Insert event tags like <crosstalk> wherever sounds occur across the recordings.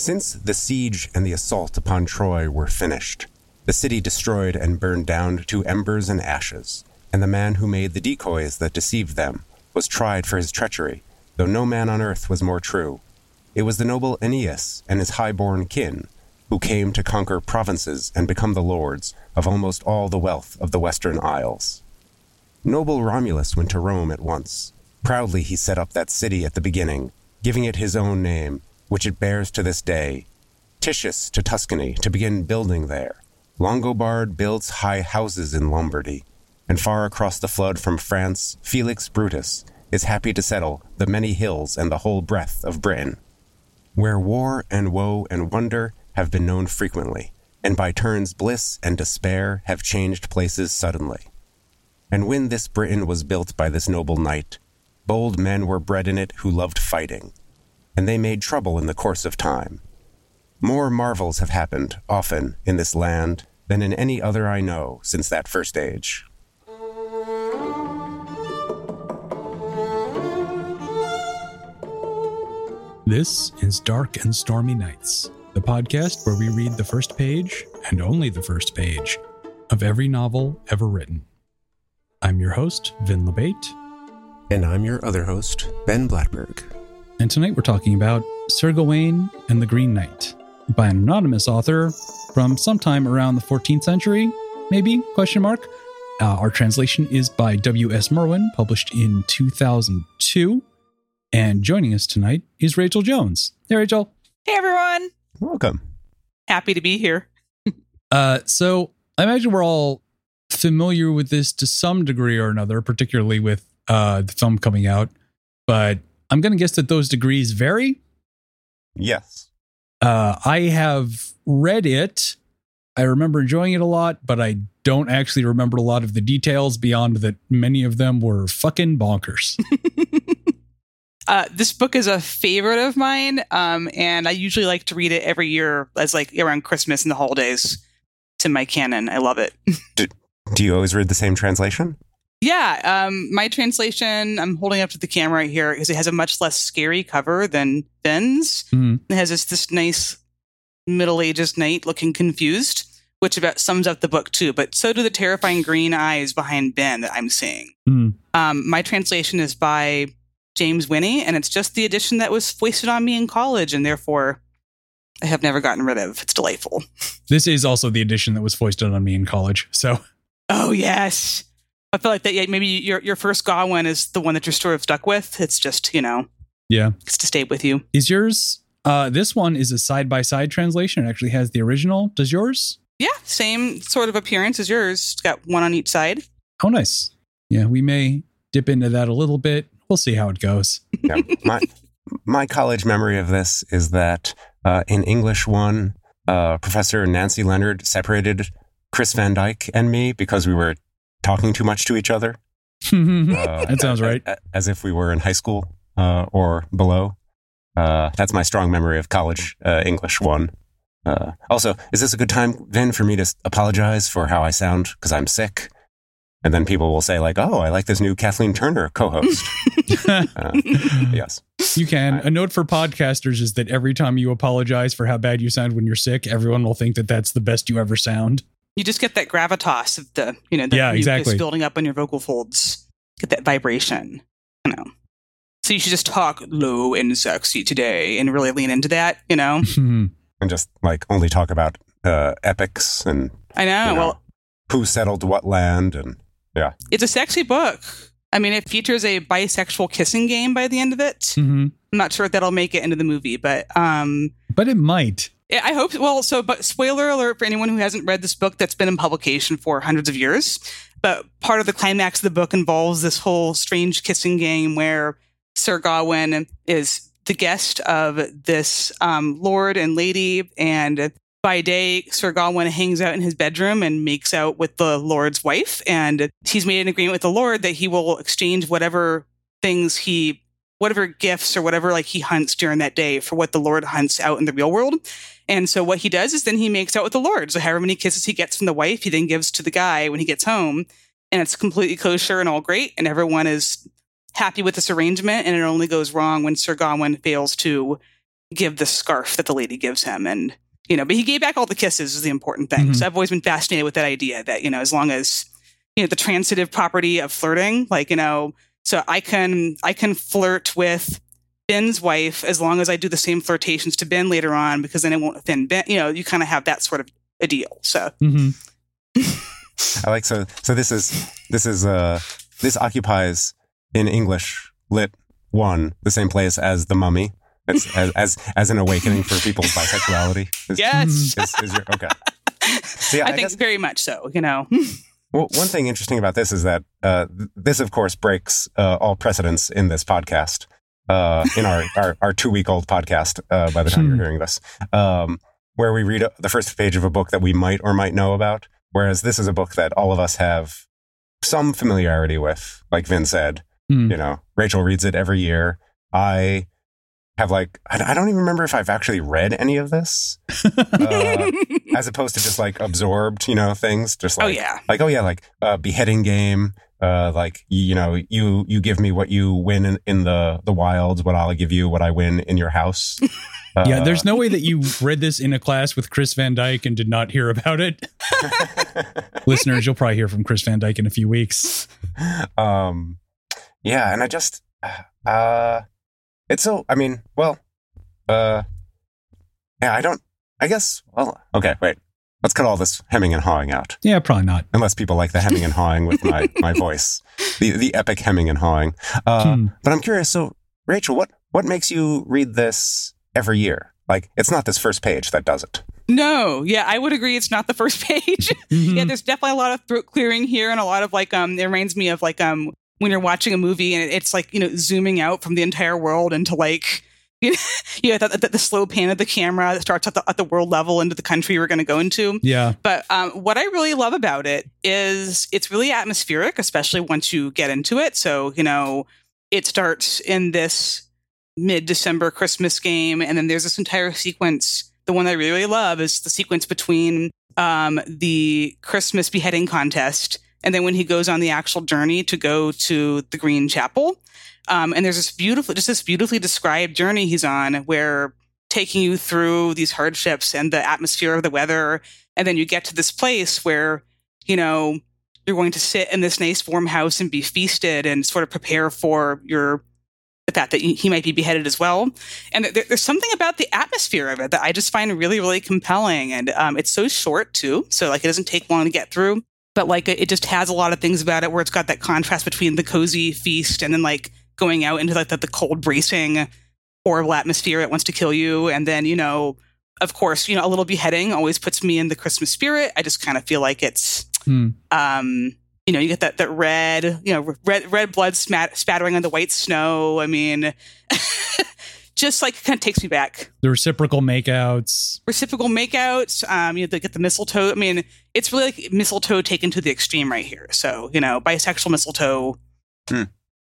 Since the siege and the assault upon Troy were finished, the city destroyed and burned down to embers and ashes, and the man who made the decoys that deceived them was tried for his treachery, though no man on earth was more true. It was the noble Aeneas and his high-born kin who came to conquer provinces and become the lords of almost all the wealth of the western isles. Noble Romulus went to Rome at once. Proudly he set up that city at the beginning, giving it his own name, which it bears to this day. Titius to Tuscany to begin building there. Longobard builds high houses in Lombardy. And far across the flood from France, Felix Brutus is happy to settle the many hills and the whole breadth of Britain, where war and woe and wonder have been known frequently, and by turns bliss and despair have changed places suddenly. And when this Britain was built by this noble knight, bold men were bred in it who loved fighting, and they made trouble in the course of time. More marvels have happened, often, in this land than in any other I know since that first age. This is Dark and Stormy Nights, the podcast where we read the first page, and only the first page, of every novel ever written. I'm your host, Vin LaBate, And I'm your other host, Ben Blattberg. And tonight we're talking about Sir Gawain and the Green Knight by an anonymous author from sometime around the 14th century, maybe? Question mark. Uh, our translation is by W.S. Merwin, published in 2002. And joining us tonight is Rachael Jones. Hey, Rachael. Hey everyone. Welcome. Happy to be here. <laughs> Uh, so I imagine we're all familiar with this to some degree or another, particularly with uh, the film coming out. But I'm going to guess that those degrees vary. Yes. Uh, I have read it. I remember enjoying it a lot, but I don't actually remember a lot of the details beyond that many of them were fucking bonkers. <laughs> Uh, this book is a favorite of mine, um, and I usually like to read it every year as like around Christmas and the holidays. It's in my canon. I love it. <laughs> Do you always read the same translation? Yeah, um, my translation. I'm holding up to the camera right here because it has a much less scary cover than Ben's. Mhm. It has this this nice Middle Ages knight looking confused, which about sums up the book too. But so do the terrifying green eyes behind Ben that I'm seeing. Mhm. Um, my translation is by James Winny, and it's just the edition that was foisted on me in college, and therefore I have never gotten rid of. It's delightful. This is also the edition that was foisted on me in college. So Oh yes, I feel like that. Yeah, maybe your your first Gawain is the one that you're sort of stuck with. It's just you know, yeah. it's to stay with you. Is yours? Uh, this one is a side by side translation. It actually has the original. Does yours? Yeah, same sort of appearance as yours. It's got one on each side. Oh, nice. Yeah, we may dip into that a little bit. We'll see how it goes. <laughs> Yeah. my my college memory of this is that uh, in English one, uh, Professor Nancy Leonard separated Chris Van Dyke and me because we were talking too much to each other. Uh, <laughs> That sounds right. a- As if we were in high school uh, or below. Uh, that's my strong memory of college uh, English one. Uh, also, is this a good time, Vin, for me to apologize for how I sound because I'm sick? And then people will say, like, oh, I like this new Kathleen Turner co host. <laughs> uh, yes. You can. A note for podcasters is that every time you apologize for how bad you sound when you're sick, everyone will think that that's the best you ever sound. You just get that gravitas of the you know the Yeah, mucus exactly. building up on your vocal folds. Get that vibration. You know. So you should just talk low and sexy today and really lean into that. You know. <laughs> And just like only talk about uh, epics and I know. You know. Well, who settled what land. And yeah. it's a sexy book. I mean, it features a bisexual kissing game by the end of it. hmm I'm not sure if that'll make it into the movie, but um, But it might. I hope. Well, so, but spoiler alert for anyone who hasn't read this book that's been in publication for hundreds of years. But part of the climax of the book involves this whole strange kissing game where Sir Gawain is the guest of this um, lord and lady, and by day, Sir Gawain hangs out in his bedroom and makes out with the lord's wife, and he's made an agreement with the lord that he will exchange whatever things he whatever gifts or whatever like he hunts during that day for what the lord hunts out in the real world and so what he does is then he makes out with the Lord. So however many kisses he gets from the wife, he then gives to the guy when he gets home. And it's completely kosher and all great. And everyone is happy with this arrangement. And it only goes wrong when Sir Gawain fails to give the scarf that the lady gives him, and you know, but he gave back all the kisses is the important thing. Mhm. So I've always been fascinated with that idea that you know, as long as you know the transitive property of flirting, like you know, so I can I can flirt with Ben's wife as long as I do the same flirtations to Ben later on, because then it won't offend Ben. You know, you kind of have that sort of a deal. So hmm <laughs> I like so so this is this is uh this occupies in English lit one the same place as the mummy. It's as as, as an awakening for people's bisexuality. <laughs> Is, yes, is, is your, okay. <laughs> See, I, I, think guess very much so. You know, well, one thing interesting about this is that uh, this, of course, breaks uh, all precedents in this podcast. Uh, in our, our, our two week old podcast, uh, by the time you're Hmm. hearing this, um, where we read the first page of a book that we might or might know about. Whereas this is a book that all of us have some familiarity with, like Vin said. Hmm. You know, Rachael reads it every year. I have like, I don't even remember if I've actually read any of this, uh, <laughs> as opposed to just like absorbed, you know, things. Just like, oh yeah, like oh yeah like uh, beheading game uh like you know you you give me what you win in, in the the wilds what i'll give you what i win in your house <laughs> uh, yeah, there's no way that you read this in a class with Chris Van Dyke and did not hear about it. <laughs> Listeners, you'll probably hear from Chris Van Dyke in a few weeks. um yeah and i just uh it's so i mean well uh yeah i don't i guess well okay wait let's cut all this hemming and hawing out Yeah, probably not. unless people like the hemming and hawing with my <laughs> my voice the the epic hemming and hawing uh Hmm. But I'm curious. So, Rachael, what what makes you read this every year? Like, it's not this first page that does it. no, yeah, I would agree. It's not the first <laughs> page. Mhm. yeah, there's definitely a lot of throat clearing here, and a lot of like um. It reminds me of like um when you're watching a movie and it's like you know zooming out from the entire world into like. You <laughs> know, you know the, the, the slow pan of the camera that starts at the, at the world level into the country we're going to go into. yeah. But um, what I really love about it is it's really atmospheric, especially once you get into it. So, you know, it starts in this mid December Christmas game, and then there's this entire sequence. The one I really, really love is the sequence between um, the Christmas beheading contest and then when he goes on the actual journey to go to the Green Chapel. Um, and there's this beautiful, just this beautifully described journey he's on where taking you through these hardships and the atmosphere of the weather. And then you get to this place where, you know, you're going to sit in this nice warm house and be feasted and sort of prepare for your that that he might be beheaded as well. And there, there's something about the atmosphere of it that I just find really, really compelling. And um, it's so short too, so like it doesn't take long to get through. But like it, just has a lot of things about it where it's got that contrast between the cozy feast and then like going out into like the, the cold, bracing, horrible atmosphere that wants to kill you. And then you know, of course, you know, a little beheading always puts me in the Christmas spirit. I just kind of feel like it's Hmm. um you know you get that that red you know red red blood smat- spattering on the white snow i mean <laughs> just like kind of takes me back The reciprocal makeouts. reciprocal makeouts um you know they get the mistletoe i mean it's really like mistletoe taken to the extreme right here so you know bisexual mistletoe Hmm.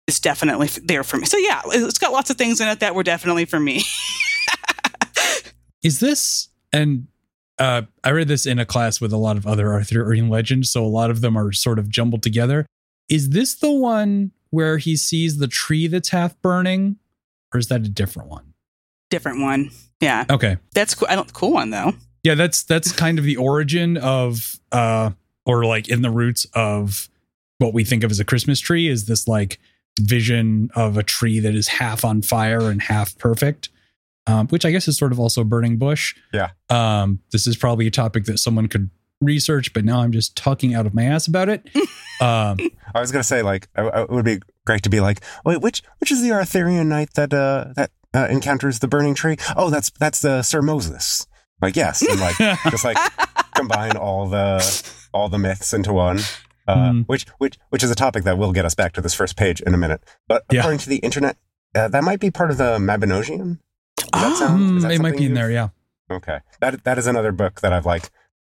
is definitely there for me so yeah it's got lots of things in it that were definitely for me <laughs> Is this and uh, I read this in a class with a lot of other Arthurian legends, so a lot of them are sort of jumbled together. Is this the one where he sees the tree that's half burning, or is that a different one? different one yeah Okay, that's cool i don't cool one though yeah, that's that's kind of the origin of, uh, or like in the roots of what we think of as a Christmas tree. Is this like vision of a tree that is half on fire and half perfect? Um, which I guess is sort of also a burning bush. Yeah. Um, this is probably a topic that someone could research, but now I'm just talking out of my ass about it. <laughs> um, I was gonna say like I- I- it would be great to be like, wait, which which is the Arthurian knight that uh that uh, encounters the burning tree? Oh, that's that's the Sir Moses. Like yes, and like <laughs> just like combine all the all the myths into one. Uh, Mhm. Which which which is a topic that will get us back to this first page in a minute. But Yeah. according to the internet, uh, that might be part of the Mabinogion. Does that sound? mm, it might be in there. Yeah. Okay, that that is another book that I've like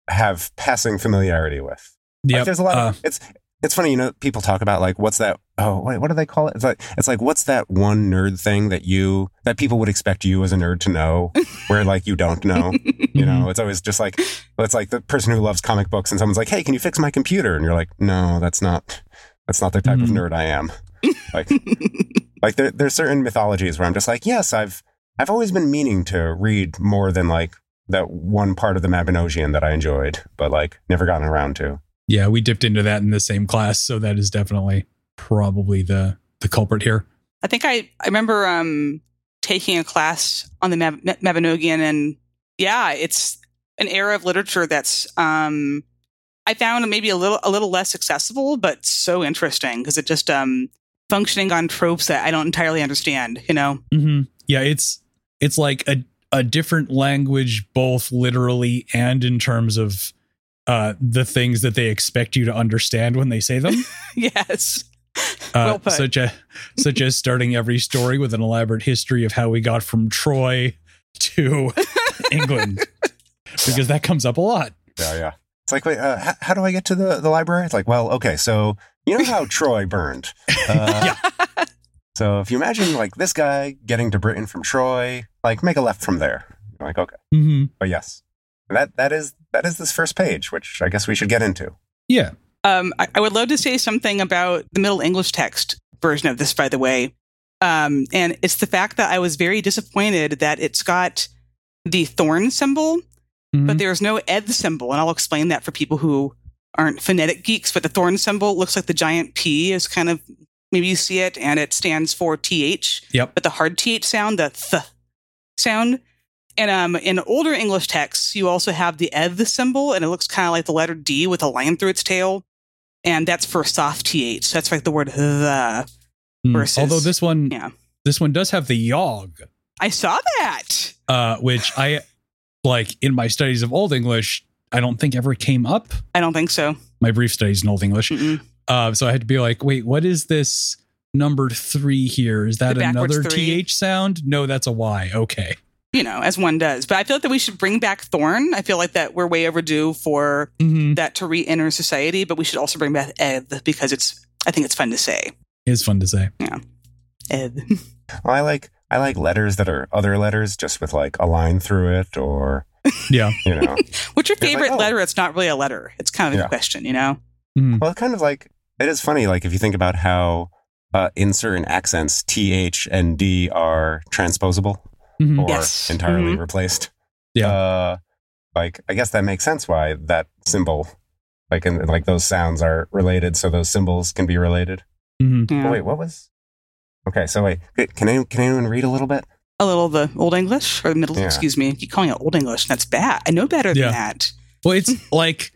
have passing familiarity with. Yeah. Like, there's a lot uh, of it's it's funny, you know, people talk about like what's that oh wait, what do they call it? It's like it's like what's that one nerd thing that you that people would expect you as a nerd to know <laughs> where like you don't know. You know, <laughs> it's always just like it's like the person who loves comic books and someone's like, Hey, can you fix my computer? And you're like, No, that's not that's not the type of Mhm. nerd I am. Like <laughs> like there, there's certain mythologies where I'm just like, yes, I've I've always been meaning to read more than like that one part of the Mabinogion that I enjoyed, but like never gotten around to. Yeah, we dipped into that in the same class, so that is definitely probably the the culprit here. I think I, I remember um, taking a class on the Mab- Mabinogion, and yeah, it's an era of literature that's um, I found maybe a little a little less accessible, but so interesting because it just um, functioning on tropes that I don't entirely understand. You know? Mm-hmm. Yeah, it's it's like a a different language, both literally and in terms of uh, the things that they expect you to understand when they say them. <laughs> yes. Uh, well such a such as starting every story with an elaborate history of how we got from Troy to <laughs> England, because that comes up a lot. Yeah, yeah. It's like, wait, uh, how, how, do I get to the, the library? It's like, well, okay, so you know how <laughs> Troy burned. Uh, yeah. So if you imagine like this guy getting to Britain from Troy, like make a left from there. You're like, okay. Mm-hmm. But yes, that that is that is this first page, which I guess we should get into. Yeah. Um, I, I, would love to say something about the Middle English text version of this, by the way. Um, and it's the fact that I was very disappointed that it's got the thorn symbol, mm-hmm. but there's no ed symbol. And I'll explain that for people who aren't phonetic geeks. But the thorn symbol looks like the giant P is kind of maybe you see it, and it stands for th. Yep. But the hard th sound, the th sound, and um, in older English texts, you also have the eth symbol, and it looks kind of like the letter D with a line through its tail, and that's for soft th. So that's like the word the. Hmm. Versus, Although this one, yeah, this one does have the yogh. I saw that. Uh, which I like in my studies of Old English. I don't think ever came up. I don't think so. My brief studies in Old English. Uh, so I had to be like, wait, what is this number three here? Is that another three? th sound? No, that's a y. Okay you know, as one does. But I feel like that we should bring back Thorn. I feel like that we're way overdue for mm-hmm. that to re-enter society, but we should also bring back Ed because it's I think it's fun to say. It is fun to say. Yeah. Ed. <laughs> Well, I like I like letters that are other letters just with like a line through it or <laughs> Yeah. You know. <laughs> What's your favorite like, oh. letter? It's not really a letter. It's kind of yeah. a question, you know? Mm. Well, kind of like it is funny, like if you think about how uh, in certain accents, TH and D are transposable mm-hmm. or yes. entirely mm-hmm. replaced. Yeah. Uh, like I guess that makes sense why that symbol, like and like those sounds are related, so those symbols can be related. Mm-hmm. Yeah. Oh, wait, what was? Okay, so wait, can anyone, can anyone read a little bit? A little the Old English or the Middle? Yeah. Excuse me. You calling it Old English? That's bad. I know better yeah. than that. Well, it's <laughs> like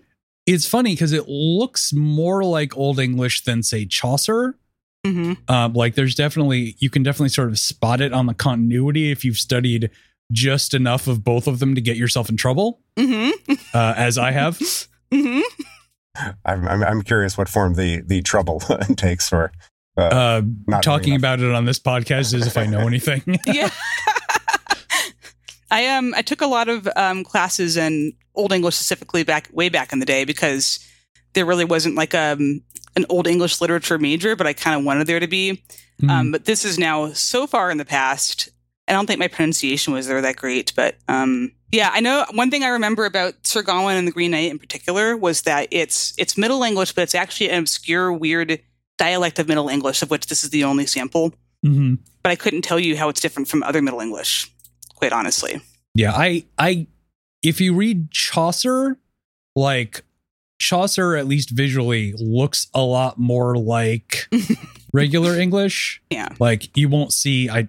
it's funny because it looks more like Old English than say Chaucer Mm-hmm. Um, like there's definitely you can definitely sort of spot it on the continuity if you've studied just enough of both of them to get yourself in trouble, mm-hmm. uh, as I have. <laughs> mm-hmm. I'm, I'm, I'm curious what form the the trouble <laughs> takes for uh, uh, talking about it on this podcast is if I know anything. <laughs> yeah. I um I took a lot of um, classes in Old English specifically back way back in the day because there really wasn't like um an old English literature major, but I kind of wanted there to be. Mm. Um, but this is now so far in the past. I don't think my pronunciation was there that great, but um, yeah, I know one thing I remember about Sir Gawain and the Green Knight in particular was that it's it's Middle English, but it's actually an obscure, weird dialect of Middle English, of which this is the only sample. Mm-hmm. But I couldn't tell you how it's different from other Middle English, quite honestly. Yeah, I, I, if you read Chaucer, like Chaucer, at least visually, looks a lot more like <laughs> regular English. Yeah. Like you won't see, I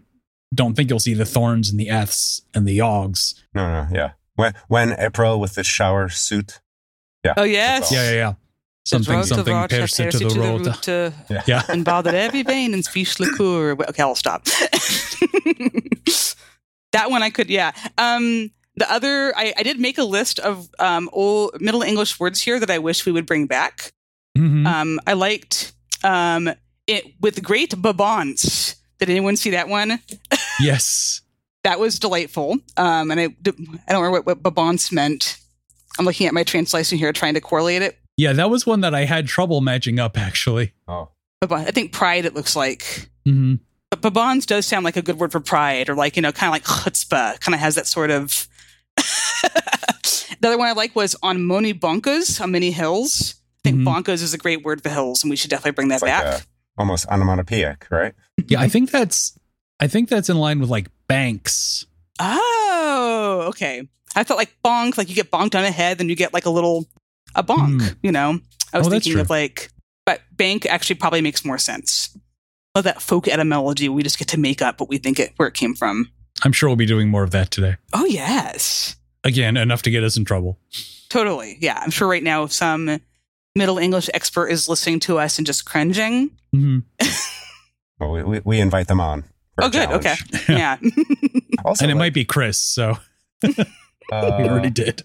don't think you'll see the thorns and the F's and the yoghs. No, no, yeah. When, when April with the shower suit. Yeah. Oh, yes. Yeah, yeah, yeah. Something, something perse to the road. <laughs> To, yeah. yeah. And bothered every vein and speech liqueur. Okay, I'll stop. <laughs> that one I could, yeah. Um, the other, I, I did make a list of um, old Middle English words here that I wish we would bring back. Mm-hmm. Um, I liked um, it with great babons. Did anyone see that one? <laughs> Yes. that was delightful. Um, and I, I don't remember what, what babons meant. I'm looking at my translation here, trying to correlate it. Yeah, that was one that I had trouble matching up, actually. Oh. I think pride, it looks like. Mm-hmm. But babons does sound like a good word for pride, or like, you know, kind of like chutzpah, kind of has that sort of <laughs> the other one I like was on Moni Bonkas on many hills. I think mm-hmm. Bonkers is a great word for hills, and we should definitely bring that back. almost onomatopoeic, right? yeah, I think that's I think that's in line with like banks. Oh, okay. I thought like bonk, like you get bonked on a head, then you get like a little a bonk. Hmm. You know, I was Oh, thinking of like, but bank actually probably makes more sense. Of that folk etymology, we just get to make up what we think it where it came from. I'm sure we'll be doing more of that today. Oh yes, Again, enough to get us in trouble. totally. Yeah, I'm sure right now if some Middle English expert is listening to us and just cringing. Mhm. Well, we, we, we invite them on. for a Oh, good. Okay. challenge. <laughs> Yeah. <laughs> Also, and it like, might be Chris, so <laughs> we uh, already did.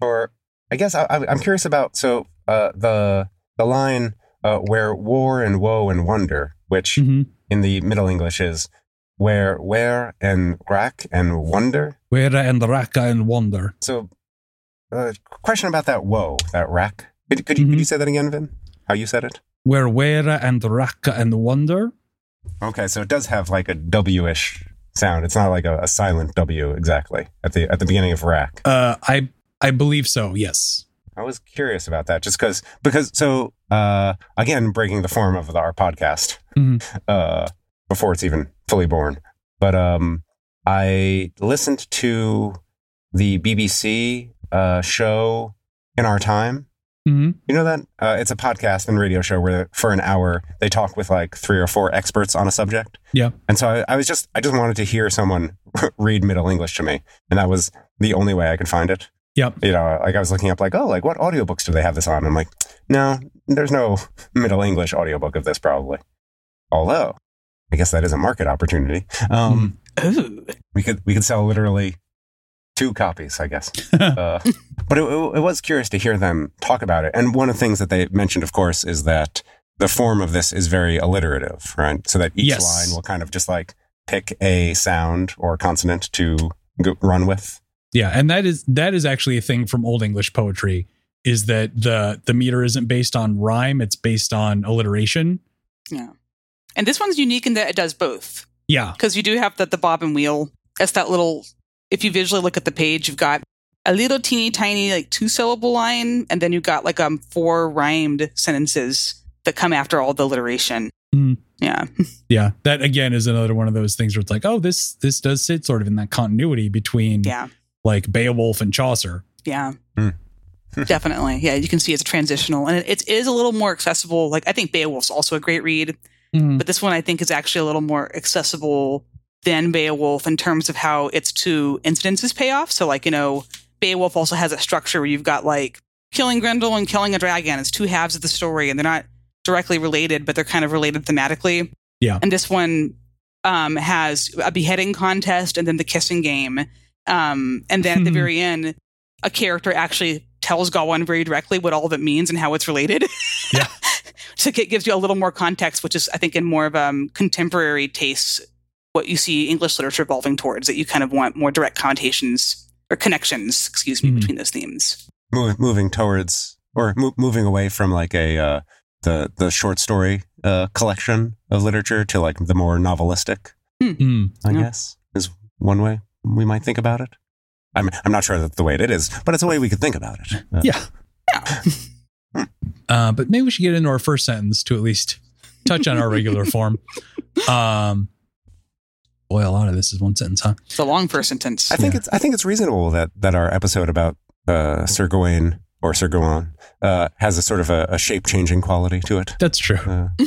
or I guess I, I- I'm curious about so uh, the the line uh, where war and woe and wonder, which hmm in the Middle English is where where and rack and wonder. Where and Raka and Wonder. So, uh, question about that woe, that rack. Could, could you could you say that again, Vin? How you said it? Where where and Raka and Wonder. Okay, so it does have like a W-ish sound. It's not like a, a silent W exactly at the at the beginning of rack. Uh, I I believe so. Yes. I was curious about that just because because so uh again breaking the form of our podcast Mhm. uh before it's even fully born. But um I listened to the BBC uh show in our time. hmm You know that uh, it's a podcast and radio show where for an hour they talk with like three or four experts on a subject. Yeah. And so I, I was just I just wanted to hear someone <laughs> read Middle English to me, and that was the only way I could find it. Yep. You know, like I was looking up like, oh, like what audiobooks do they have this on? I'm like, no, there's no Middle English audiobook of this probably. Although, I guess that is a market opportunity. Um, Ooh. we could we could sell literally two copies, I guess. <laughs> Uh, but it, it, it was curious to hear them talk about it. And one of the things that they mentioned, of course, is that the form of this is very alliterative, right? So that each Yes. line will kind of just like pick a sound or consonant to go, run with. Yeah, and that is that is actually a thing from Old English poetry. Is that the the meter isn't based on rhyme; it's based on alliteration. Yeah. And this one's unique in that it does both. Yeah. because you do have the, the bob and wheel. That's that little. If you visually look at the page, you've got a little teeny tiny like two syllable line, and then you've got like um four rhymed sentences that come after all the alliteration. Mhm. Yeah, <laughs> Yeah, that again is another one of those things where it's like, oh, this this does sit sort of in that continuity between yeah, like Beowulf and Chaucer. yeah. Hmm. <laughs> Definitely, yeah. You can see it's transitional, and it, it is a little more accessible. Like I think Beowulf's also a great read, Mhm. but this one I think is actually a little more accessible than Beowulf in terms of how its two incidences pay off. So, like, you know, Beowulf also has a structure where you've got like killing Grendel and killing a dragon. It's two halves of the story, and they're not directly related, but they're kind of related thematically. Yeah. And this one um, has a beheading contest and then the kissing game. Um, and then at the <laughs> very end, a character actually tells Gawain very directly what all of it means and how it's related. Yeah. <laughs> so it gives you a little more context, which is, I think, in more of um, contemporary tastes, what you see English literature evolving towards, that you kind of want more direct connotations or connections, excuse me, Mhm. between those themes. Move, moving towards or mo- moving away from like a uh, the the short story uh, collection of literature to like the more novelistic. Mm. I Yeah. guess is one way we might think about it. I'm I'm not sure that's the way it is, but it's a way we could think about it. Uh, Yeah. <laughs> Uh, but maybe we should get into our first sentence to at least touch on our regular <laughs> form. Um, boy, a lot of this is one sentence, huh? It's a long first sentence. I think Yeah. it's I think it's reasonable that that our episode about uh, Sir Gawain or Sir Gawain uh, has a sort of a, a shape changing quality to it. That's true. Uh, <laughs>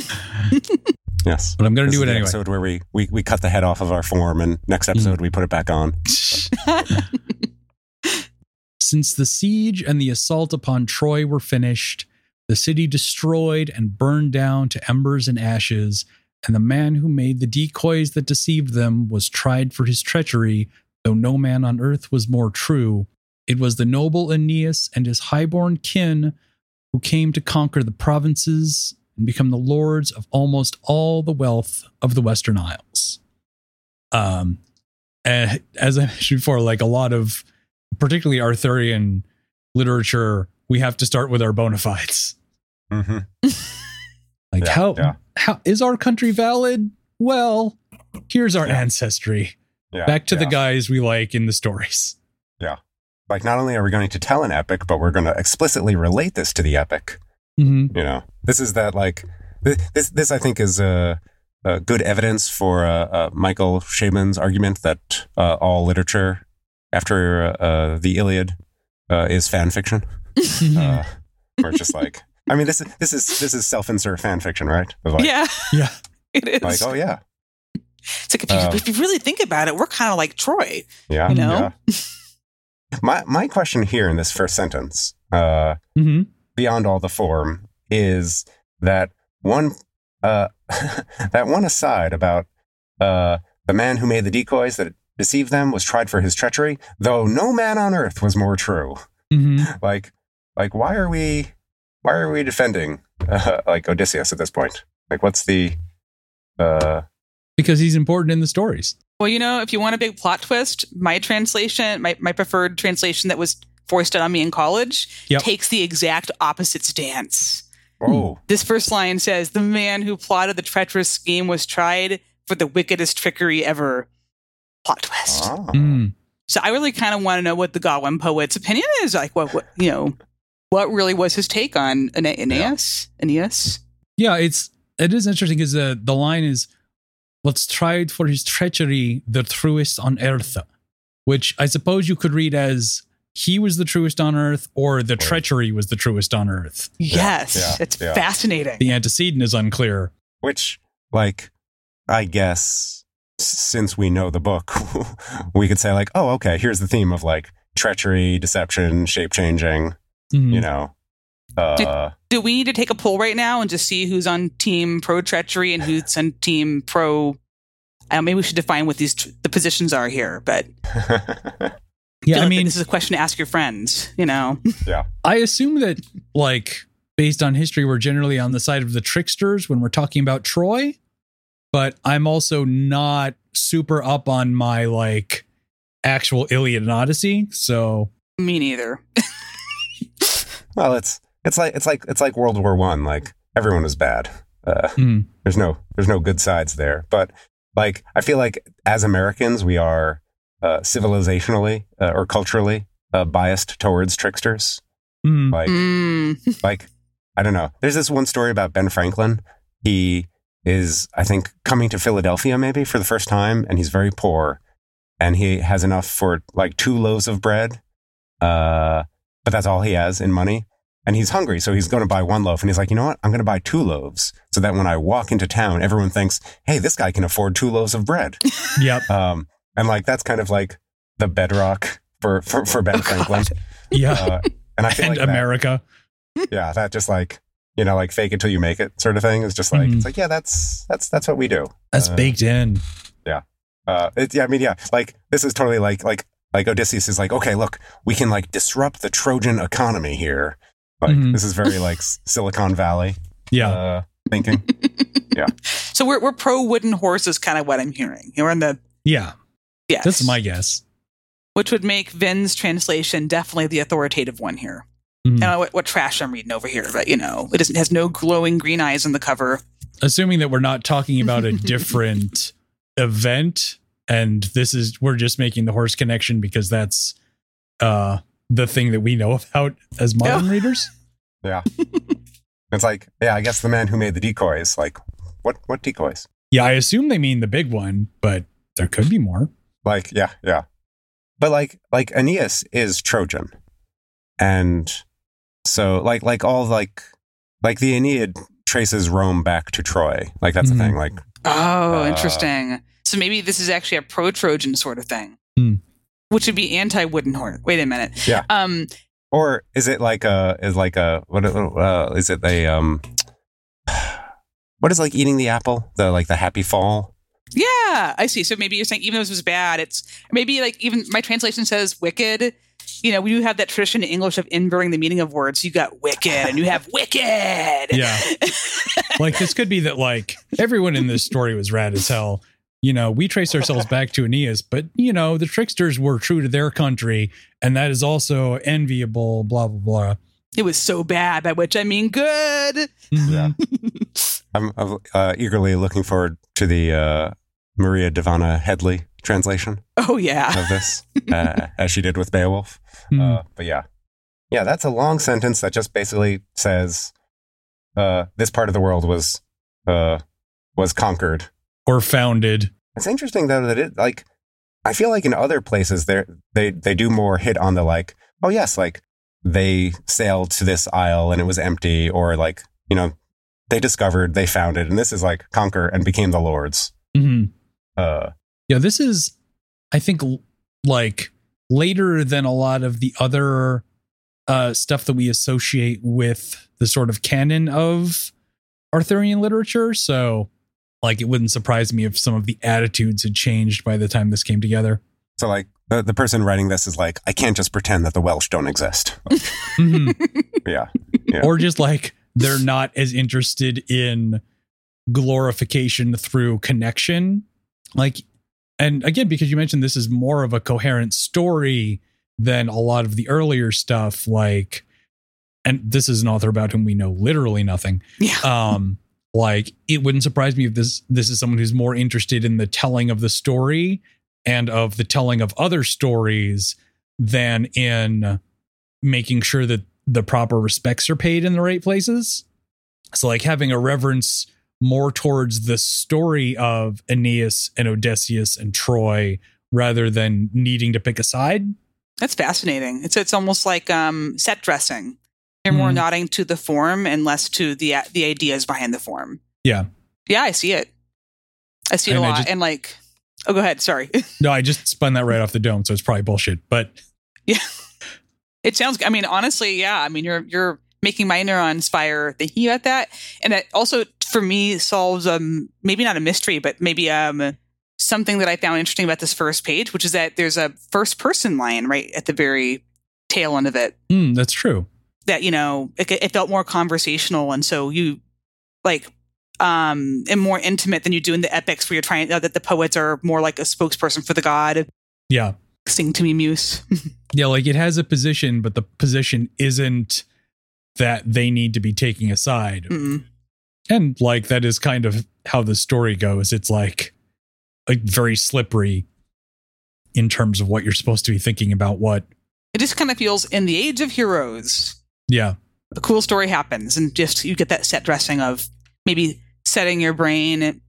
yes. But I'm going to do it anyway. Episode where we, we we cut the head off of our form, and next episode we put it back on. <laughs> Since the siege and the assault upon Troy were finished, the city destroyed and burned down to embers and ashes, and the man who made the decoys that deceived them was tried for his treachery, though no man on earth was more true. It was the noble Aeneas and his highborn kin who came to conquer the provinces and become the lords of almost all the wealth of the Western Isles. Um, and as I mentioned before, like a lot of particularly Arthurian literature, we have to start with our bona fides. Hmm <laughs> Like Yeah, how yeah. how is our country valid? Well, here's our Yeah. ancestry. Yeah, Back to the guys we like in the stories. Yeah. Like, not only are we going to tell an epic, but we're going to explicitly relate this to the epic. Mm-hmm. You know, this is that like this. This I think is a. uh, good evidence for uh, uh, Michael Chabon's argument that uh, all literature after uh, the Iliad uh, is fan fiction. <laughs> Uh, or just like, I mean, this is this is this is self-insert fan fiction, right? Like, yeah, <laughs> yeah. <laughs> it is. like, oh yeah, it's like if you, um, if you really think about it, we're kind of like Troy. yeah, You know? yeah. <laughs> My my question here in this first sentence, uh, hmm beyond all the form, is that one uh, that one aside about uh, the man who made the decoys that deceived them was tried for his treachery, though no man on earth was more true. hmm Like, like why are we why are we defending uh, <laughs> like Odysseus at this point? Like, what's the uh, Because he's important in the stories. Well, you know, if you want a big plot twist, my translation, my, my preferred translation that was forced on me in college, Yep. takes the exact opposite stance. oh This first line says, The man who plotted the treacherous scheme was tried for the wickedest trickery ever. Plot twist. oh. Mm. So I really kind of want to know what the Gawain poet's opinion is. Like, what, what you know, what really was his take on Ane- Aeneas? Aeneas? Yeah, it's it is interesting because uh, the line is, "What's tried for his treachery, the truest on earth," which I suppose you could read as he was the truest on earth, or the Or- treachery was the truest on earth. Yes. yeah, it's yeah. fascinating. The antecedent is unclear. Which, like, I guess since we know the book, <laughs> we could say like, oh, okay, here's the theme of like treachery, deception, shape changing. Mhm. You know, uh, Do we need to take a poll right now and just see who's on team pro treachery and who's on team pro? I don't, maybe we should define what these tr- the positions are here. But <laughs> yeah, feel I mean, this is a question to ask your friends. You know, <laughs> yeah, I assume that like based on history, we're generally on the side of the tricksters when we're talking about Troy, but I'm also not super up on my like actual Iliad and Odyssey. So me neither. <laughs> well, it's it's like it's like it's like World War One. Like everyone was bad. Uh, mm, there's no there's no good sides there. But like I feel like as Americans, we are uh, civilizationally uh, or culturally uh, biased towards tricksters. mm, Like Mm. like I don't know. There's this one story about Ben Franklin. He is, I think, coming to Philadelphia maybe for the first time, and he's very poor, and he has enough for like two loaves of bread, uh, but that's all he has in money. And he's hungry, so he's going to buy one loaf, and he's like, you know what? I'm going to buy two loaves, so that when I walk into town, everyone thinks, hey, this guy can afford two loaves of bread. <laughs> yep, Um, and like that's kind of like the bedrock for for, for Ben Oh, Franklin. God. <laughs> yeah, Uh, and I feel and like that- America. yeah that just like you know like fake it till you make it sort of thing is just like Mhm. it's like yeah that's that's that's what we do That's Uh, baked in. uh it, yeah i mean yeah like this is totally like like like odysseus is like okay look we can like disrupt the trojan economy here like Mhm. this is very <laughs> like silicon valley Yeah, uh thinking <laughs> yeah. So we're we're pro wooden horses, kind of what I'm hearing. You're in the yeah. yes, That's my guess. which would make Vin's translation definitely the authoritative one here. Mhm. I don't know what, what trash I'm reading over here, but you know, it doesn't has no glowing green eyes on the cover. Assuming that we're not talking about a <laughs> different event, and this is we're just making the horse connection because that's uh the thing that we know <laughs> about as modern Yeah. readers. <laughs> yeah it's like yeah i guess the man who made the decoys like what what decoys Yeah, I assume they mean the big one, but there could be more. Like, yeah, yeah. But like like Aeneas is Trojan. And so like like all like like the Aeneid traces Rome back to Troy. Like that's Mhm. the thing. Like Oh, Uh, interesting. So maybe this is actually a pro Trojan sort of thing, Hmm. which would be anti wooden horse. Wait a minute. Yeah. Um. or is it like a is like a what uh, is it a um what is like eating the apple? The like the happy fall? Yeah, I see. So maybe you're saying even though this was bad, it's maybe like even my translation says wicked. You know, we do have that tradition in English of inverting the meaning of words. You got wicked and you have <laughs> wicked. Yeah. <laughs> like this could be that like everyone in this story was rad as hell. You know, we trace ourselves back to Aeneas, but you know, the tricksters were true to their country, and that is also enviable, blah blah blah. It was so bad, by which I mean good. Yeah. <laughs> I'm, I'm uh, eagerly looking forward to the uh, Maria Dahvana Headley translation Oh yeah. of this, <laughs> uh, as she did with Beowulf. Uh, but yeah, yeah, that's a long sentence that just basically says uh, this part of the world was uh, was conquered. Or founded. It's interesting though that it like I feel like in other places they they they do more hit on the like oh yes like they sailed to this isle and it was empty or like you know they discovered they found it and this is like conquer and became the lords. hmm Uh, Yeah, this is, I think, like later than a lot of the other uh, stuff that we associate with the sort of canon of Arthurian literature. So, like, it wouldn't surprise me if some of the attitudes had changed by the time this came together. so like the, the person writing this is like I can't just pretend that the Welsh don't exist. Mhm. <laughs> yeah. Yeah. Or just like they're not as interested in glorification through connection. Like, and again, because you mentioned this is more of a coherent story than a lot of the earlier stuff, like, and this is an author about whom we know literally nothing. Yeah. Um, like it wouldn't surprise me if this this is someone who's more interested in the telling of the story and of the telling of other stories than in making sure that the proper respects are paid in the right places. So like having a reverence more towards the story of Aeneas and Odysseus and Troy rather than needing to pick a side. That's fascinating. It's it's almost like um, set dressing. They're more Mhm. nodding to the form and less to the the ideas behind the form. Yeah. Yeah, I see it. I see it And a lot. just- and like, oh, go ahead. Sorry. <laughs> No, I just spun that right off the dome, so it's probably bullshit. But yeah, <laughs> it sounds. I mean, honestly, yeah. I mean, you're you're making my neurons fire thinking about that, and that also for me solves um maybe not a mystery, but maybe um something that I found interesting about this first page, which is that there's a first person line right at the very tail end of it. mm, that's true. That you know it, it felt more conversational and so you like um and more intimate than you do in the epics where you're trying uh, that the poets are more like a spokesperson for the god Yeah. sing to me muse <laughs> Yeah, like it has a position, but the position isn't that they need to be taking a side. Mm-mm. And like that is kind of how the story goes. It's like like very slippery in terms of what you're supposed to be thinking about what. it just kind of feels in the age of heroes Yeah. a cool story happens and just you get that set dressing of maybe setting your brain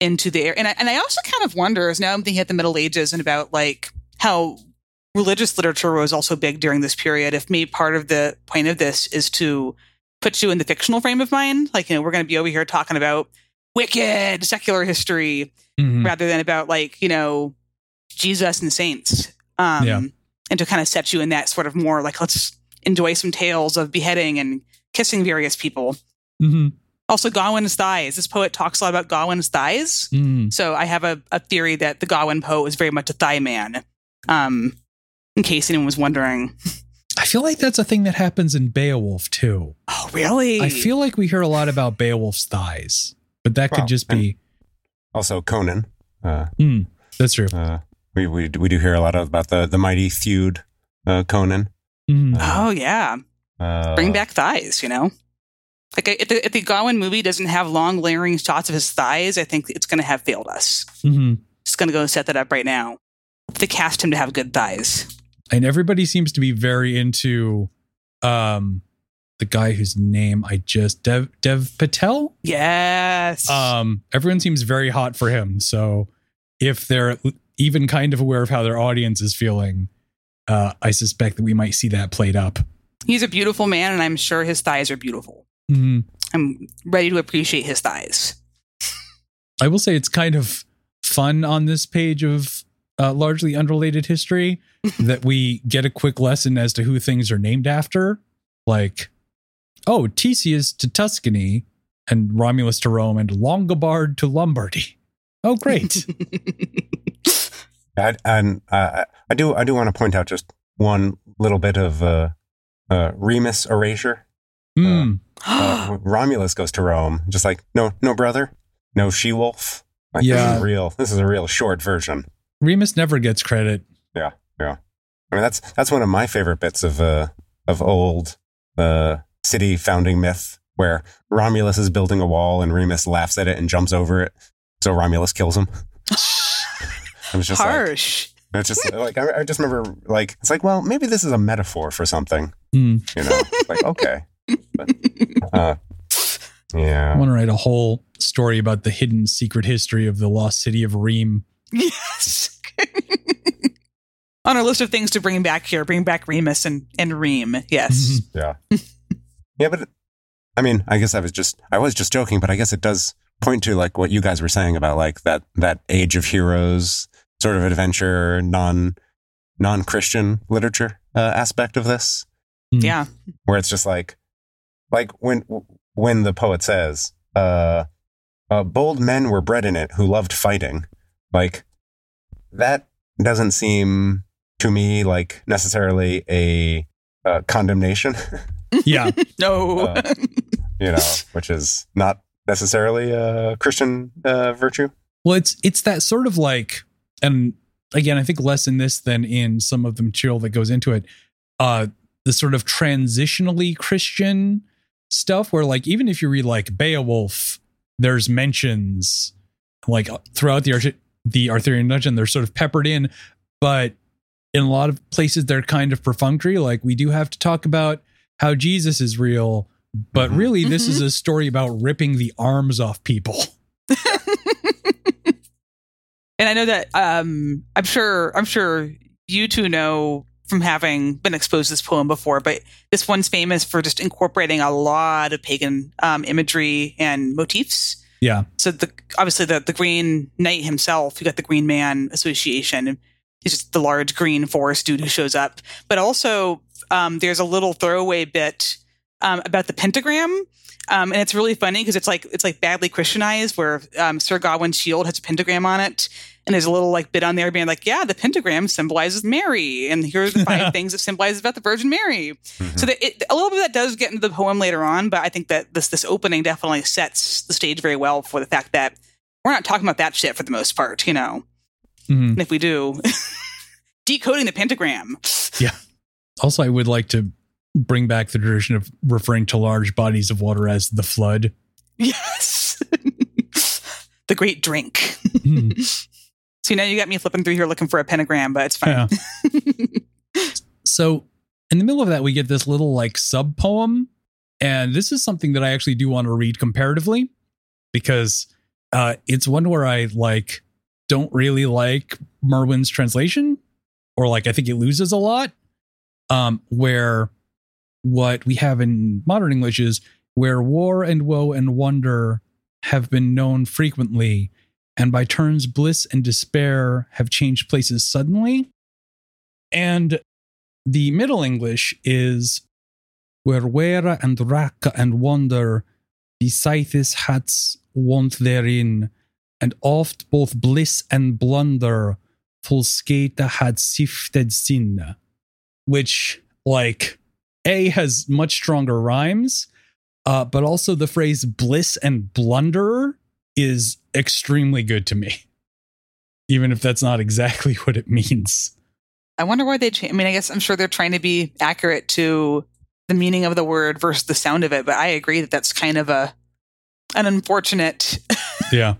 into the air and I, and I also kind of wonder as now i'm thinking at the middle ages and about like how religious literature was also big during this period if maybe part of the point of this is to put you in the fictional frame of mind like you know we're going to be over here talking about wicked secular history Mhm. rather than about like you know jesus and saints um Yeah. and to kind of set you in that sort of more like let's enjoy some tales of beheading and kissing various people Mhm. also gawain's thighs this poet talks a lot about gawain's thighs Mhm. so i have a, a theory that the gawain poet was very much a thigh man um in case anyone was wondering I feel like that's a thing that happens in Beowulf too. oh really I feel like we hear a lot about Beowulf's thighs, but that could just be. also Conan. Uh, Mm, that's true. uh, we, we we do hear a lot about the the mighty feud uh, Conan. Mm. oh yeah Uh, bring back thighs you know like if the, if the gawain movie doesn't have long layering shots of his thighs i think it's going to have failed us Mhm. just going to go set that up right now to cast him to have good thighs and everybody seems to be very into um the guy whose name I just Dev Dev Patel. yes Um, everyone seems very hot for him. So if they're even kind of aware of how their audience is feeling, uh, I suspect that we might see that played up. he's a beautiful man and i'm sure his thighs are beautiful Mhm. i'm ready to appreciate his thighs I will say it's kind of fun on this page of uh, largely unrelated history <laughs> that we get a quick lesson as to who things are named after. Like, oh, Theseus to Tuscany and Romulus to Rome and Longobard to Lombardy. Oh, great. <laughs> I, and uh, I do I do want to point out just one little bit of uh, uh, Remus erasure. Uh, <gasps> Romulus goes to Rome, just like no no brother, no she wolf. Like, this is a real. This is a real short version. Remus never gets credit. Yeah, yeah. I mean, that's that's one of my favorite bits of uh of old uh city founding myth, where Romulus is building a wall and Remus laughs at it and jumps over it, so Romulus kills him. <laughs> it was just like harsh it's just like I, I just remember like it's like well maybe this is a metaphor for something, Hmm. you know? <laughs> like okay, but, uh, I want to write a whole story about the hidden secret history of the lost city of Reem. Yes. <laughs> On our list of things to bring back here, bring back Remus and, and Reem. Yes. Yeah. yeah, but I mean, I guess I was just I was just joking, but I guess it does point to like what you guys were saying about like that that age of heroes sort of adventure non non Christian literature uh, aspect of this, Mm. Yeah. where it's just like like when when the poet says, uh, uh, "Bold men were bred in it who loved fighting," like that doesn't seem to me like necessarily a uh, condemnation. <laughs> Yeah. <laughs> No. Uh, you know, which is not necessarily a Christian uh, virtue. Well, it's it's that sort of like, and again, I think less in this than in some of the material that goes into it. Uh, the sort of transitionally Christian stuff, where like even if you read like Beowulf, there's mentions like throughout the the Arthurian legend, they're sort of peppered in, but in a lot of places they're kind of perfunctory. Like we do have to talk about how Jesus is real, but Mhm. really this is a story about ripping the arms off people. <laughs> and I know that um, I'm sure I'm sure you two know from having been exposed to this poem before, but this one's famous for just incorporating a lot of pagan um, imagery and motifs. Yeah. So the obviously the the Green Knight himself, you got the Green Man Association. He's just the large green forest dude who shows up. But also, um, there's a little throwaway bit um, about the pentagram, um, and it's really funny because it's like it's like badly Christianized, where um, Sir Gawain's shield has a pentagram on it, and there's a little like bit on there being like, yeah, the pentagram symbolizes Mary, and here are the five <laughs> things it symbolizes about the Virgin Mary. So that it, a little bit of that does get into the poem later on, but I think that this this opening definitely sets the stage very well for the fact that we're not talking about that shit for the most part, you know. Mhm. And if we do, <laughs> decoding the pentagram. Yeah. Also, I would like to bring back the tradition of referring to large bodies of water as the flood. Yes. <laughs> the great drink. Hmm. <laughs> So now you got me flipping through here looking for a pentagram, but it's fine. Yeah. <laughs> so, in the middle of that, we get this little like sub poem. And this is something that I actually do want to read comparatively because uh, it's one where I like don't really like Merwin's translation, or like I think it loses a lot. Um, where what we have in modern English is where war and woe and wonder have been known frequently, and by turns bliss and despair have changed places suddenly. And the Middle English is where were and racke and wonder besithis hats want therein, and oft both bliss and blunder full skate had sifted sin. Which, like, A has much stronger rhymes, uh, but also the phrase bliss and blunder is extremely good to me. <laughs> Even if that's not exactly what it means. I wonder why they change. I mean, I guess I'm sure they're trying to be accurate to the meaning of the word versus the sound of it, but I agree that that's kind of a an unfortunate. <laughs> Yeah.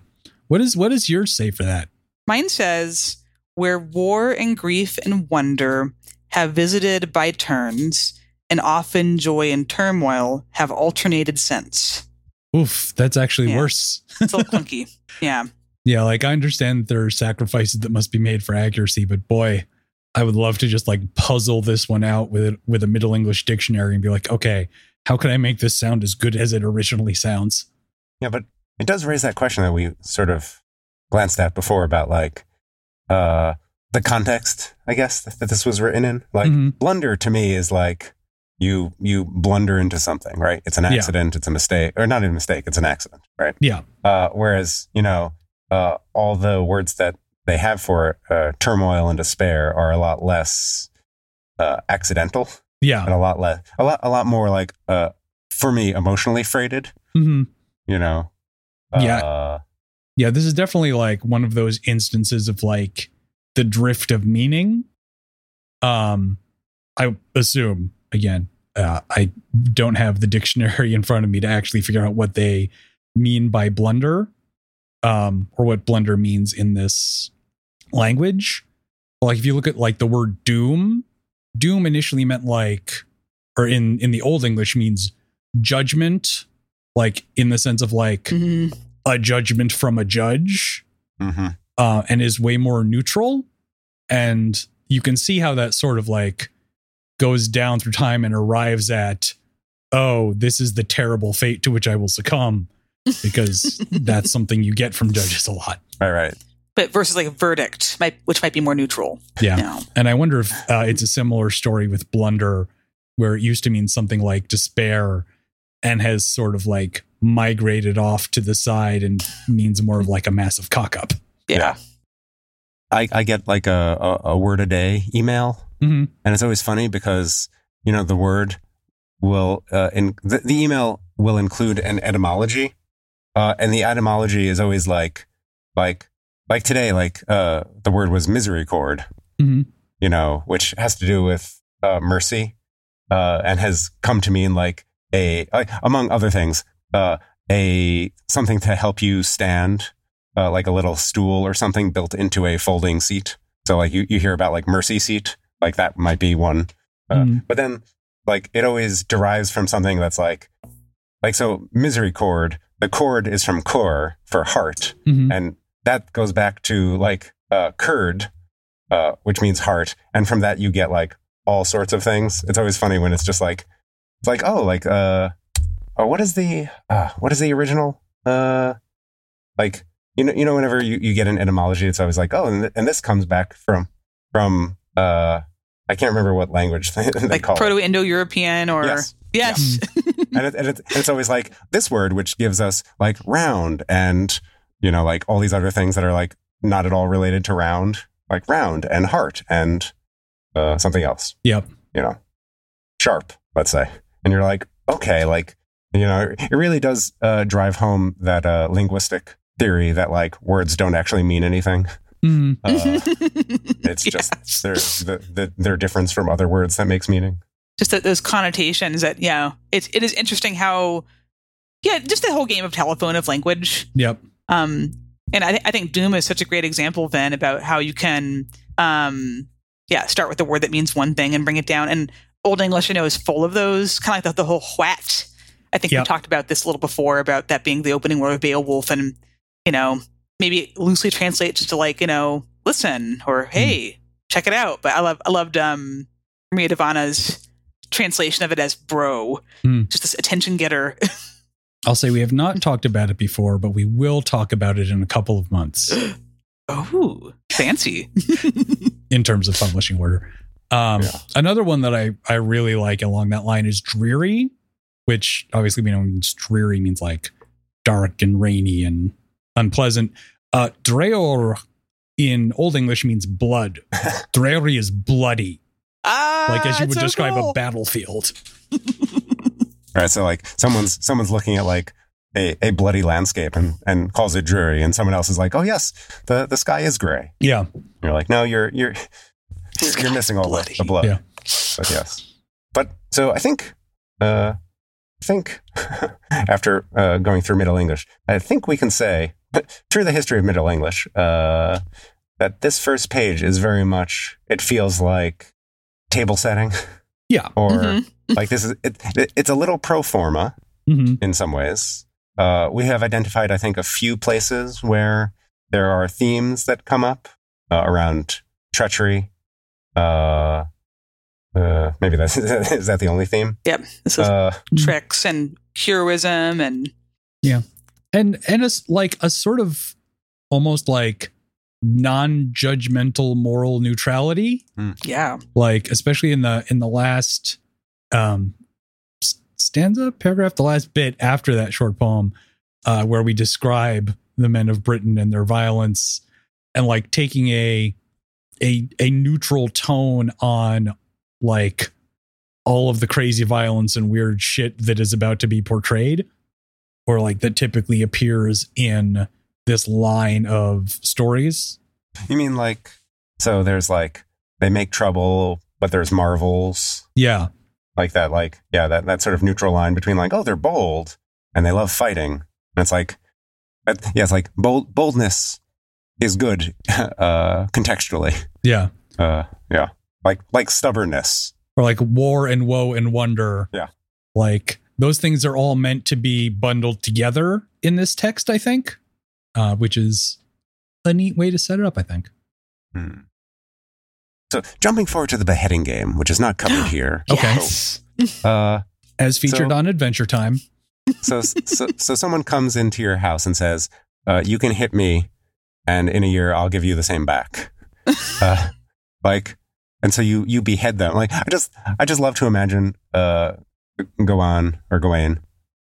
What is what does yours say for that? Mine says, "Where war and grief and wonder have visited by turns, and often joy and turmoil have alternated since." Oof, that's actually Yeah. worse. It's a little <laughs> clunky. Yeah. Yeah, like I understand that there are sacrifices that must be made for accuracy, but boy, I would love to just like puzzle this one out with with a Middle English dictionary and be like, okay, how can I make this sound as good as it originally sounds? Yeah, but it does raise that question that we sort of glanced at before about like uh the context, I guess, that this was written in. Like Mhm. blunder to me is like you you blunder into something, right? It's an Yeah. accident, it's a mistake, or not a mistake, it's an accident, right? Yeah. Uh, whereas you know uh, all the words that they have for uh, turmoil and despair are a lot less uh, accidental Yeah. and a lot less a lot a lot more like uh, for me emotionally freighted. hmm You know. Yeah. Uh, Yeah, this is definitely like one of those instances of like the drift of meaning. Um, I assume again, uh, I don't have the dictionary <laughs> in front of me to actually figure out what they mean by blunder, um, or what blunder means in this language. Like if you look at like the word doom, doom initially meant like, or in in the old English means judgment, like in the sense of like Mhm. a judgment from a judge hmm uh, and is way more neutral. And you can see how that sort of like goes down through time and arrives at, oh, this is the terrible fate to which I will succumb, because <laughs> that's something you get from judges a lot. Right, right. But versus like a verdict, might, which might be more neutral. Yeah. No. And I wonder if uh, it's a similar story with blunder, where it used to mean something like despair and has sort of like migrated off to the side and means more of like a massive cock up. Yeah. Yeah. I, I get like a, a, a word a day email, Mm-hmm. and it's always funny because you know the word will uh, in the, the email will include an etymology, uh, and the etymology is always like like like today like uh, the word was misericord, Mhm. you know, which has to do with uh, mercy, uh, and has come to mean like a uh, among other things uh, a something to help you stand, uh, like a little stool or something built into a folding seat. So like you, you hear about like mercy seat, like that might be one. Uh, Mhm. But then like it always derives from something that's like like so misery chord, The chord is from cor for heart, Mhm. and that goes back to like uh, curd, uh, which means heart, and from that you get like all sorts of things. It's always funny when it's just like it's like oh like uh oh what is the uh, what is the original uh like you know you know whenever you, you get an etymology it's always like oh and, th- and this comes back from from uh I can't remember what language <laughs> they, they Like call it. Proto Indo European or. Yes. Yes. <laughs> and, it, and, it, and it's always like this word which gives us like round and you know like all these other things that are like not at all related to round like round and heart and uh, something else Yep. you know sharp let's say and you're like okay like you know it really does uh, drive home that uh, linguistic theory that like words don't actually mean anything <laughs> Mhm. uh, <laughs> it's just Yes. their, the, the, their difference from other words that makes meaning just that those connotations that yeah it's it is interesting how yeah just the whole game of telephone of language Yep. um and i, th- I think doom is such a great example then about how you can um yeah start with a word that means one thing and bring it down and old english you know is full of those kind of like the, the whole what i think Yep. we talked about this a little before about that being the opening word of beowulf and you know maybe loosely translates to like you know listen or hey check it out but i love i loved um Maria Dahvana's translation of it as bro Hmm. just this attention getter <laughs> I'll say we have not talked about it before, but we will talk about it in a couple of months <gasps> oh fancy <laughs> in terms of publishing order. Um, Yeah. Another one that I, I really like along that line is dreary, which obviously we know means dreary means like dark and rainy and unpleasant. Uh, dreor in Old English means blood. <laughs> Dreary is bloody, ah, like as you would so describe cool. a battlefield. right so like someone's someone's looking at like a, a bloody landscape and, and calls it dreary and someone else is like oh yes the, the sky is gray Yeah. you're like no you're you're you're, you're missing all the, bloody. the blood Yeah. but yes but so i think uh I think <laughs> after uh, going through Middle English, I think we can say through the history of Middle English uh, that this first page is very much. It feels like table setting, Yeah. <laughs> or Mhm. like this is. It, it, it's a little pro forma hmm in some ways. Uh, we have identified, I think, a few places where there are themes that come up uh, around treachery. Uh, uh, maybe that's <laughs> is that the only theme? yep this is Uh, tricks and heroism and and and it's like a sort of almost like non-judgmental moral neutrality. Yeah. Like especially in the in the last um stanza paragraph the last bit after that short poem uh where we describe the men of britain and their violence and like taking a a a neutral tone on like all of the crazy violence and weird shit that is about to be portrayed or like that typically appears in this line of stories you mean like so? There's like they make trouble, but there's marvels yeah like that. Like yeah, that that sort of neutral line between like oh they're bold and they love fighting, and it's like yeah, it's like bold boldness is good <laughs> uh, contextually. yeah Uh, yeah, like like stubbornness. or like war and woe and wonder. Yeah. Like those things are all meant to be bundled together in this text, I think, uh, which is a neat way to set it up, I think. Hmm. So, jumping forward to the beheading game, which is not covered <gasps> here. Okay. Yes. <laughs> Uh, As featured So- on Adventure Time. <laughs> so, so, so someone comes into your house and says, uh, "You can hit me, and in a year I'll give you the same back." <laughs> Uh, like, and so you you behead them. Like, I just I just love to imagine. Uh, go on or Gawain.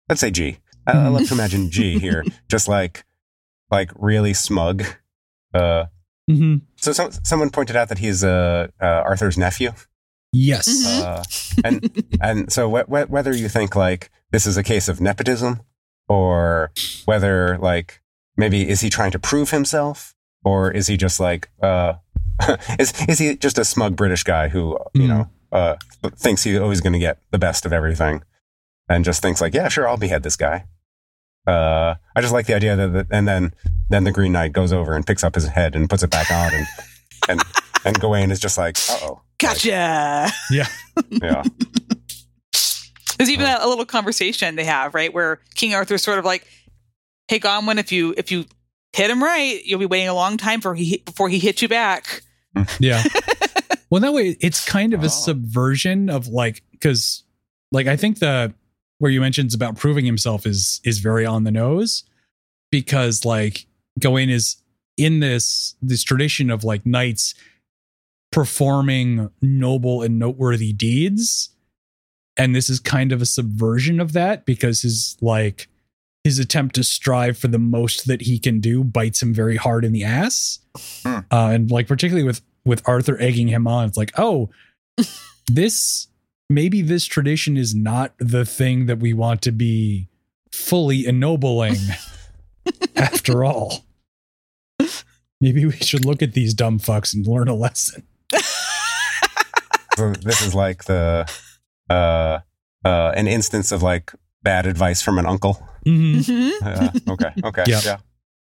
Let's say G. I, I love to imagine G <laughs> here, just like like really smug. Uh, hmm so some, someone pointed out that he's uh, uh, Arthur's nephew. Yes. Mhm. Uh, and and so wh- wh- whether you think like this is a case of nepotism or whether like maybe is he trying to prove himself or is he just like uh <laughs> is is he just a smug british guy who you Mm. know uh thinks he's always going to get the best of everything and just thinks like yeah sure i'll behead this guy uh i just like the idea that, that and then then the green knight goes over and picks up his head and puts it back on and and and gawain is just like uh-oh Gotcha. Yeah. yeah <laughs> There's even a, a little conversation they have, right, where King Arthur's sort of like, "Hey, Gawain, if you if you hit him right, you'll be waiting a long time for he before he hits you back." Yeah. <laughs> well, that way it's kind of Oh. a subversion of like because like I think the where you mentioned about proving himself is is very on the nose because like Gawain is in this this tradition of like knights performing noble and noteworthy deeds and this is kind of a subversion of that because his like his attempt to strive for the most that he can do bites him very hard in the ass Hmm. uh, and like particularly with with arthur egging him on it's like oh <laughs> this maybe this tradition is not the thing that we want to be fully ennobling <laughs> after all maybe we should look at these dumb fucks and learn a lesson So this is like the uh uh an instance of like bad advice from an uncle. Mhm. Mhm. Uh, okay, okay, Yeah. yeah,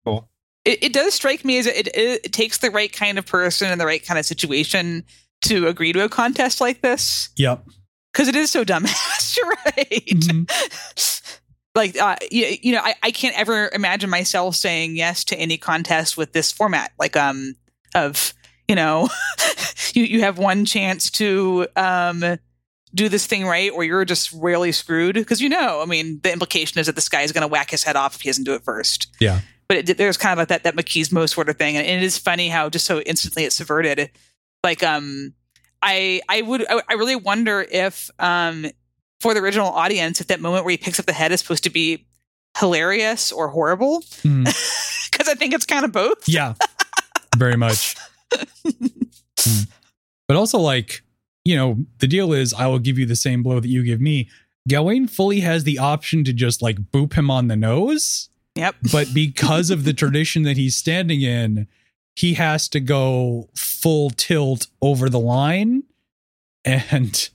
cool. It, it does strike me as it, it, it takes the right kind of person in the right kind of situation to agree to a contest like this yep because it is so dumbass. <laughs> Right. Mhm. <laughs> like uh, you, you know I, I can't ever imagine myself saying yes to any contest with this format like um of you know <laughs> you you have one chance to um do this thing right or you're just royally screwed because you know i mean the implication is that this guy is going to whack his head off if he doesn't do it first Yeah. But it, there's kind of like that that machismo sort of thing. And it is funny how just so instantly it's subverted. Like um i i would i, I really wonder if um for the original audience if that moment where he picks up the head is supposed to be hilarious or horrible. <laughs> Because i think it's kind of both. Yeah. Very much. <laughs> Mm. but also like you know the deal is i will give you the same blow that you give me. Gawain fully has the option to just like boop him on the nose yep. <laughs> But because of the tradition that he's standing in he has to go full tilt over the line and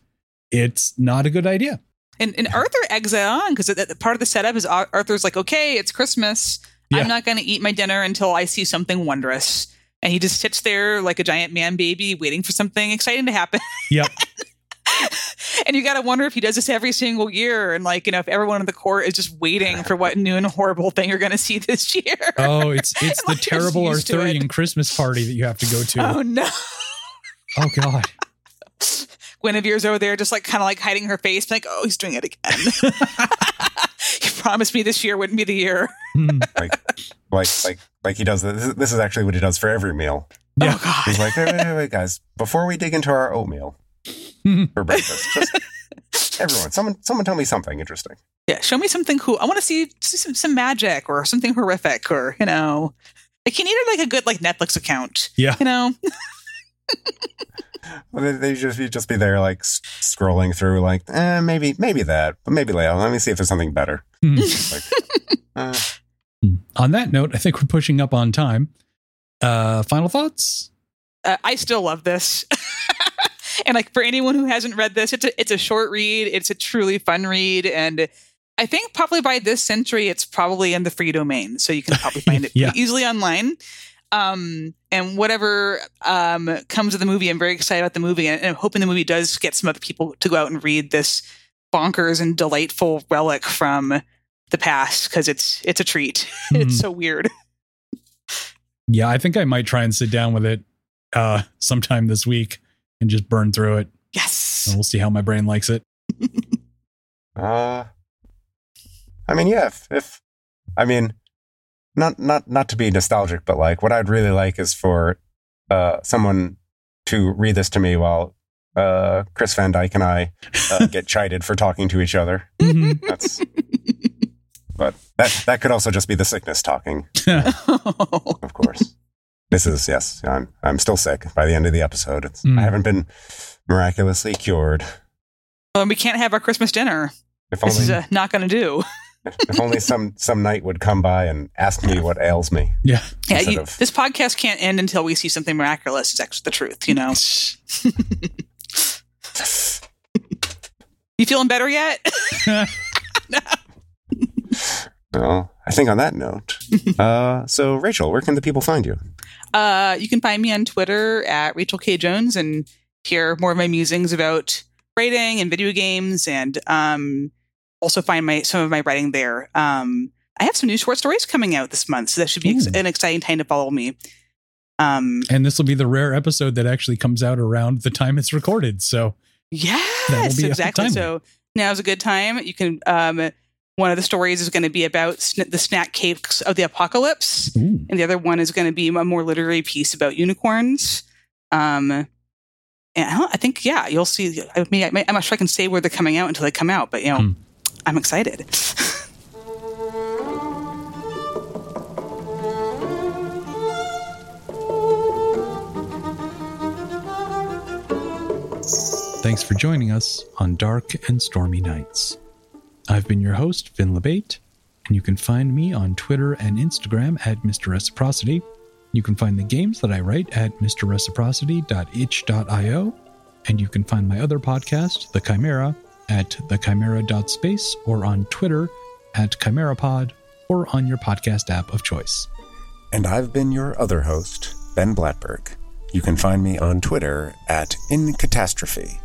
it's not a good idea. And, and arthur eggs it on because part of the setup is arthur's like okay it's christmas. Yeah. i'm not going to eat my dinner until i see something wondrous. And he just sits there like a giant man baby waiting for something exciting to happen. Yep. <laughs> and you got to wonder if he does this every single year and like you know if everyone in the court is just waiting for what new and horrible thing you're going to see this <laughs> year oh it's <laughs> it's the Like, terrible used to it. arthurian christmas party that you have to go to oh no oh god <laughs> Guinevere's over there just like kind of like hiding her face like oh he's doing it again he promised me this year wouldn't be the year Hmm. Like, like, like, like he does. This, this is actually what he does for every meal. Yeah. oh god He's like, wait, wait, wait, wait, guys. Before we dig into our oatmeal <laughs> for breakfast, just everyone, someone, someone, tell me something interesting. yeah show me something cool i want to see, see some, some magic or something horrific or you know like you needed like a good like netflix account Yeah. you know <laughs> Well, they, they just, you'd just be there, like s- scrolling through, like, eh, maybe, maybe that, but maybe later. Let me see if there's something better. Hmm. Like, uh, on that note i think we're pushing up on time uh final thoughts uh, I still love this. <laughs> and like for anyone who hasn't read this, it's a it's a short read. It's a truly fun read, and I think probably by this century, it's probably in the free domain, so you can probably find it <laughs> Yeah. easily online. Um, and whatever um, comes of the movie, I'm very excited about the movie, and, I'm hoping the movie does get some other people to go out and read this bonkers and delightful relic from the past because it's it's a treat. Mhm. <laughs> it's so weird. Yeah, I think I might try and sit down with it uh sometime this week and just burn through it. Yes. And we'll see how my brain likes it. <laughs> Uh, I mean, yeah. If, if I mean, not not not to be nostalgic, but like what I'd really like is for uh someone to read this to me while uh Chris Van Dyke and I uh, get <laughs> chided for talking to each other. Mhm. That's. But that that could also just be the sickness talking, <laughs> of course. This is yes. I'm I'm still sick. By the end of the episode, it's, Mm. I haven't been miraculously cured. well, we can't have our Christmas dinner. If This is only uh, not going to do. if only <laughs> some some night would come by and ask me what ails me. yeah. Yeah, you, of- this podcast can't end until we see something miraculous. Is actually the truth, you know. <laughs> You feeling better yet? <laughs> Well, I think on that note, uh, so Rachael, where can the people find you? Uh, you can find me on Twitter at Rachael K Jones and hear more of my musings about writing and video games, and um, also find my some of my writing there. Um, I have some new short stories coming out this month, so that should be ex- an exciting time to follow me. Um, And this will be the rare episode that actually comes out around the time it's recorded. So yes, be exactly. So now's a good time. You can. Um, one of the stories is going to be about sn- the snack cakes of the apocalypse. ooh, and the other one is going to be a more literary piece about unicorns. Um, and I, I think, yeah, you'll see. I mean, I, I'm not sure I can say where they're coming out until they come out, but you know, Hmm. I'm excited. thanks for joining us on Dark and Stormy Nights. I've been your host, Vin LaBate, and you can find me on Twitter and Instagram at Mr. Reciprocity. You can find the games that I write at mrreciprocity.itch.io, and you can find my other podcast, The Chimera, at thechimera.space or on Twitter at ChimeraPod or on your podcast app of choice. And I've been your other host, Ben Blattberg. You can find me on Twitter at InCatastrophe.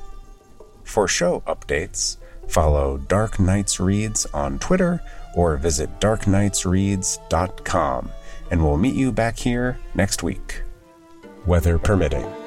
For show updates, follow Dark Knights Reads on Twitter or visit darkknightsreads.com, and we'll meet you back here next week. Weather permitting.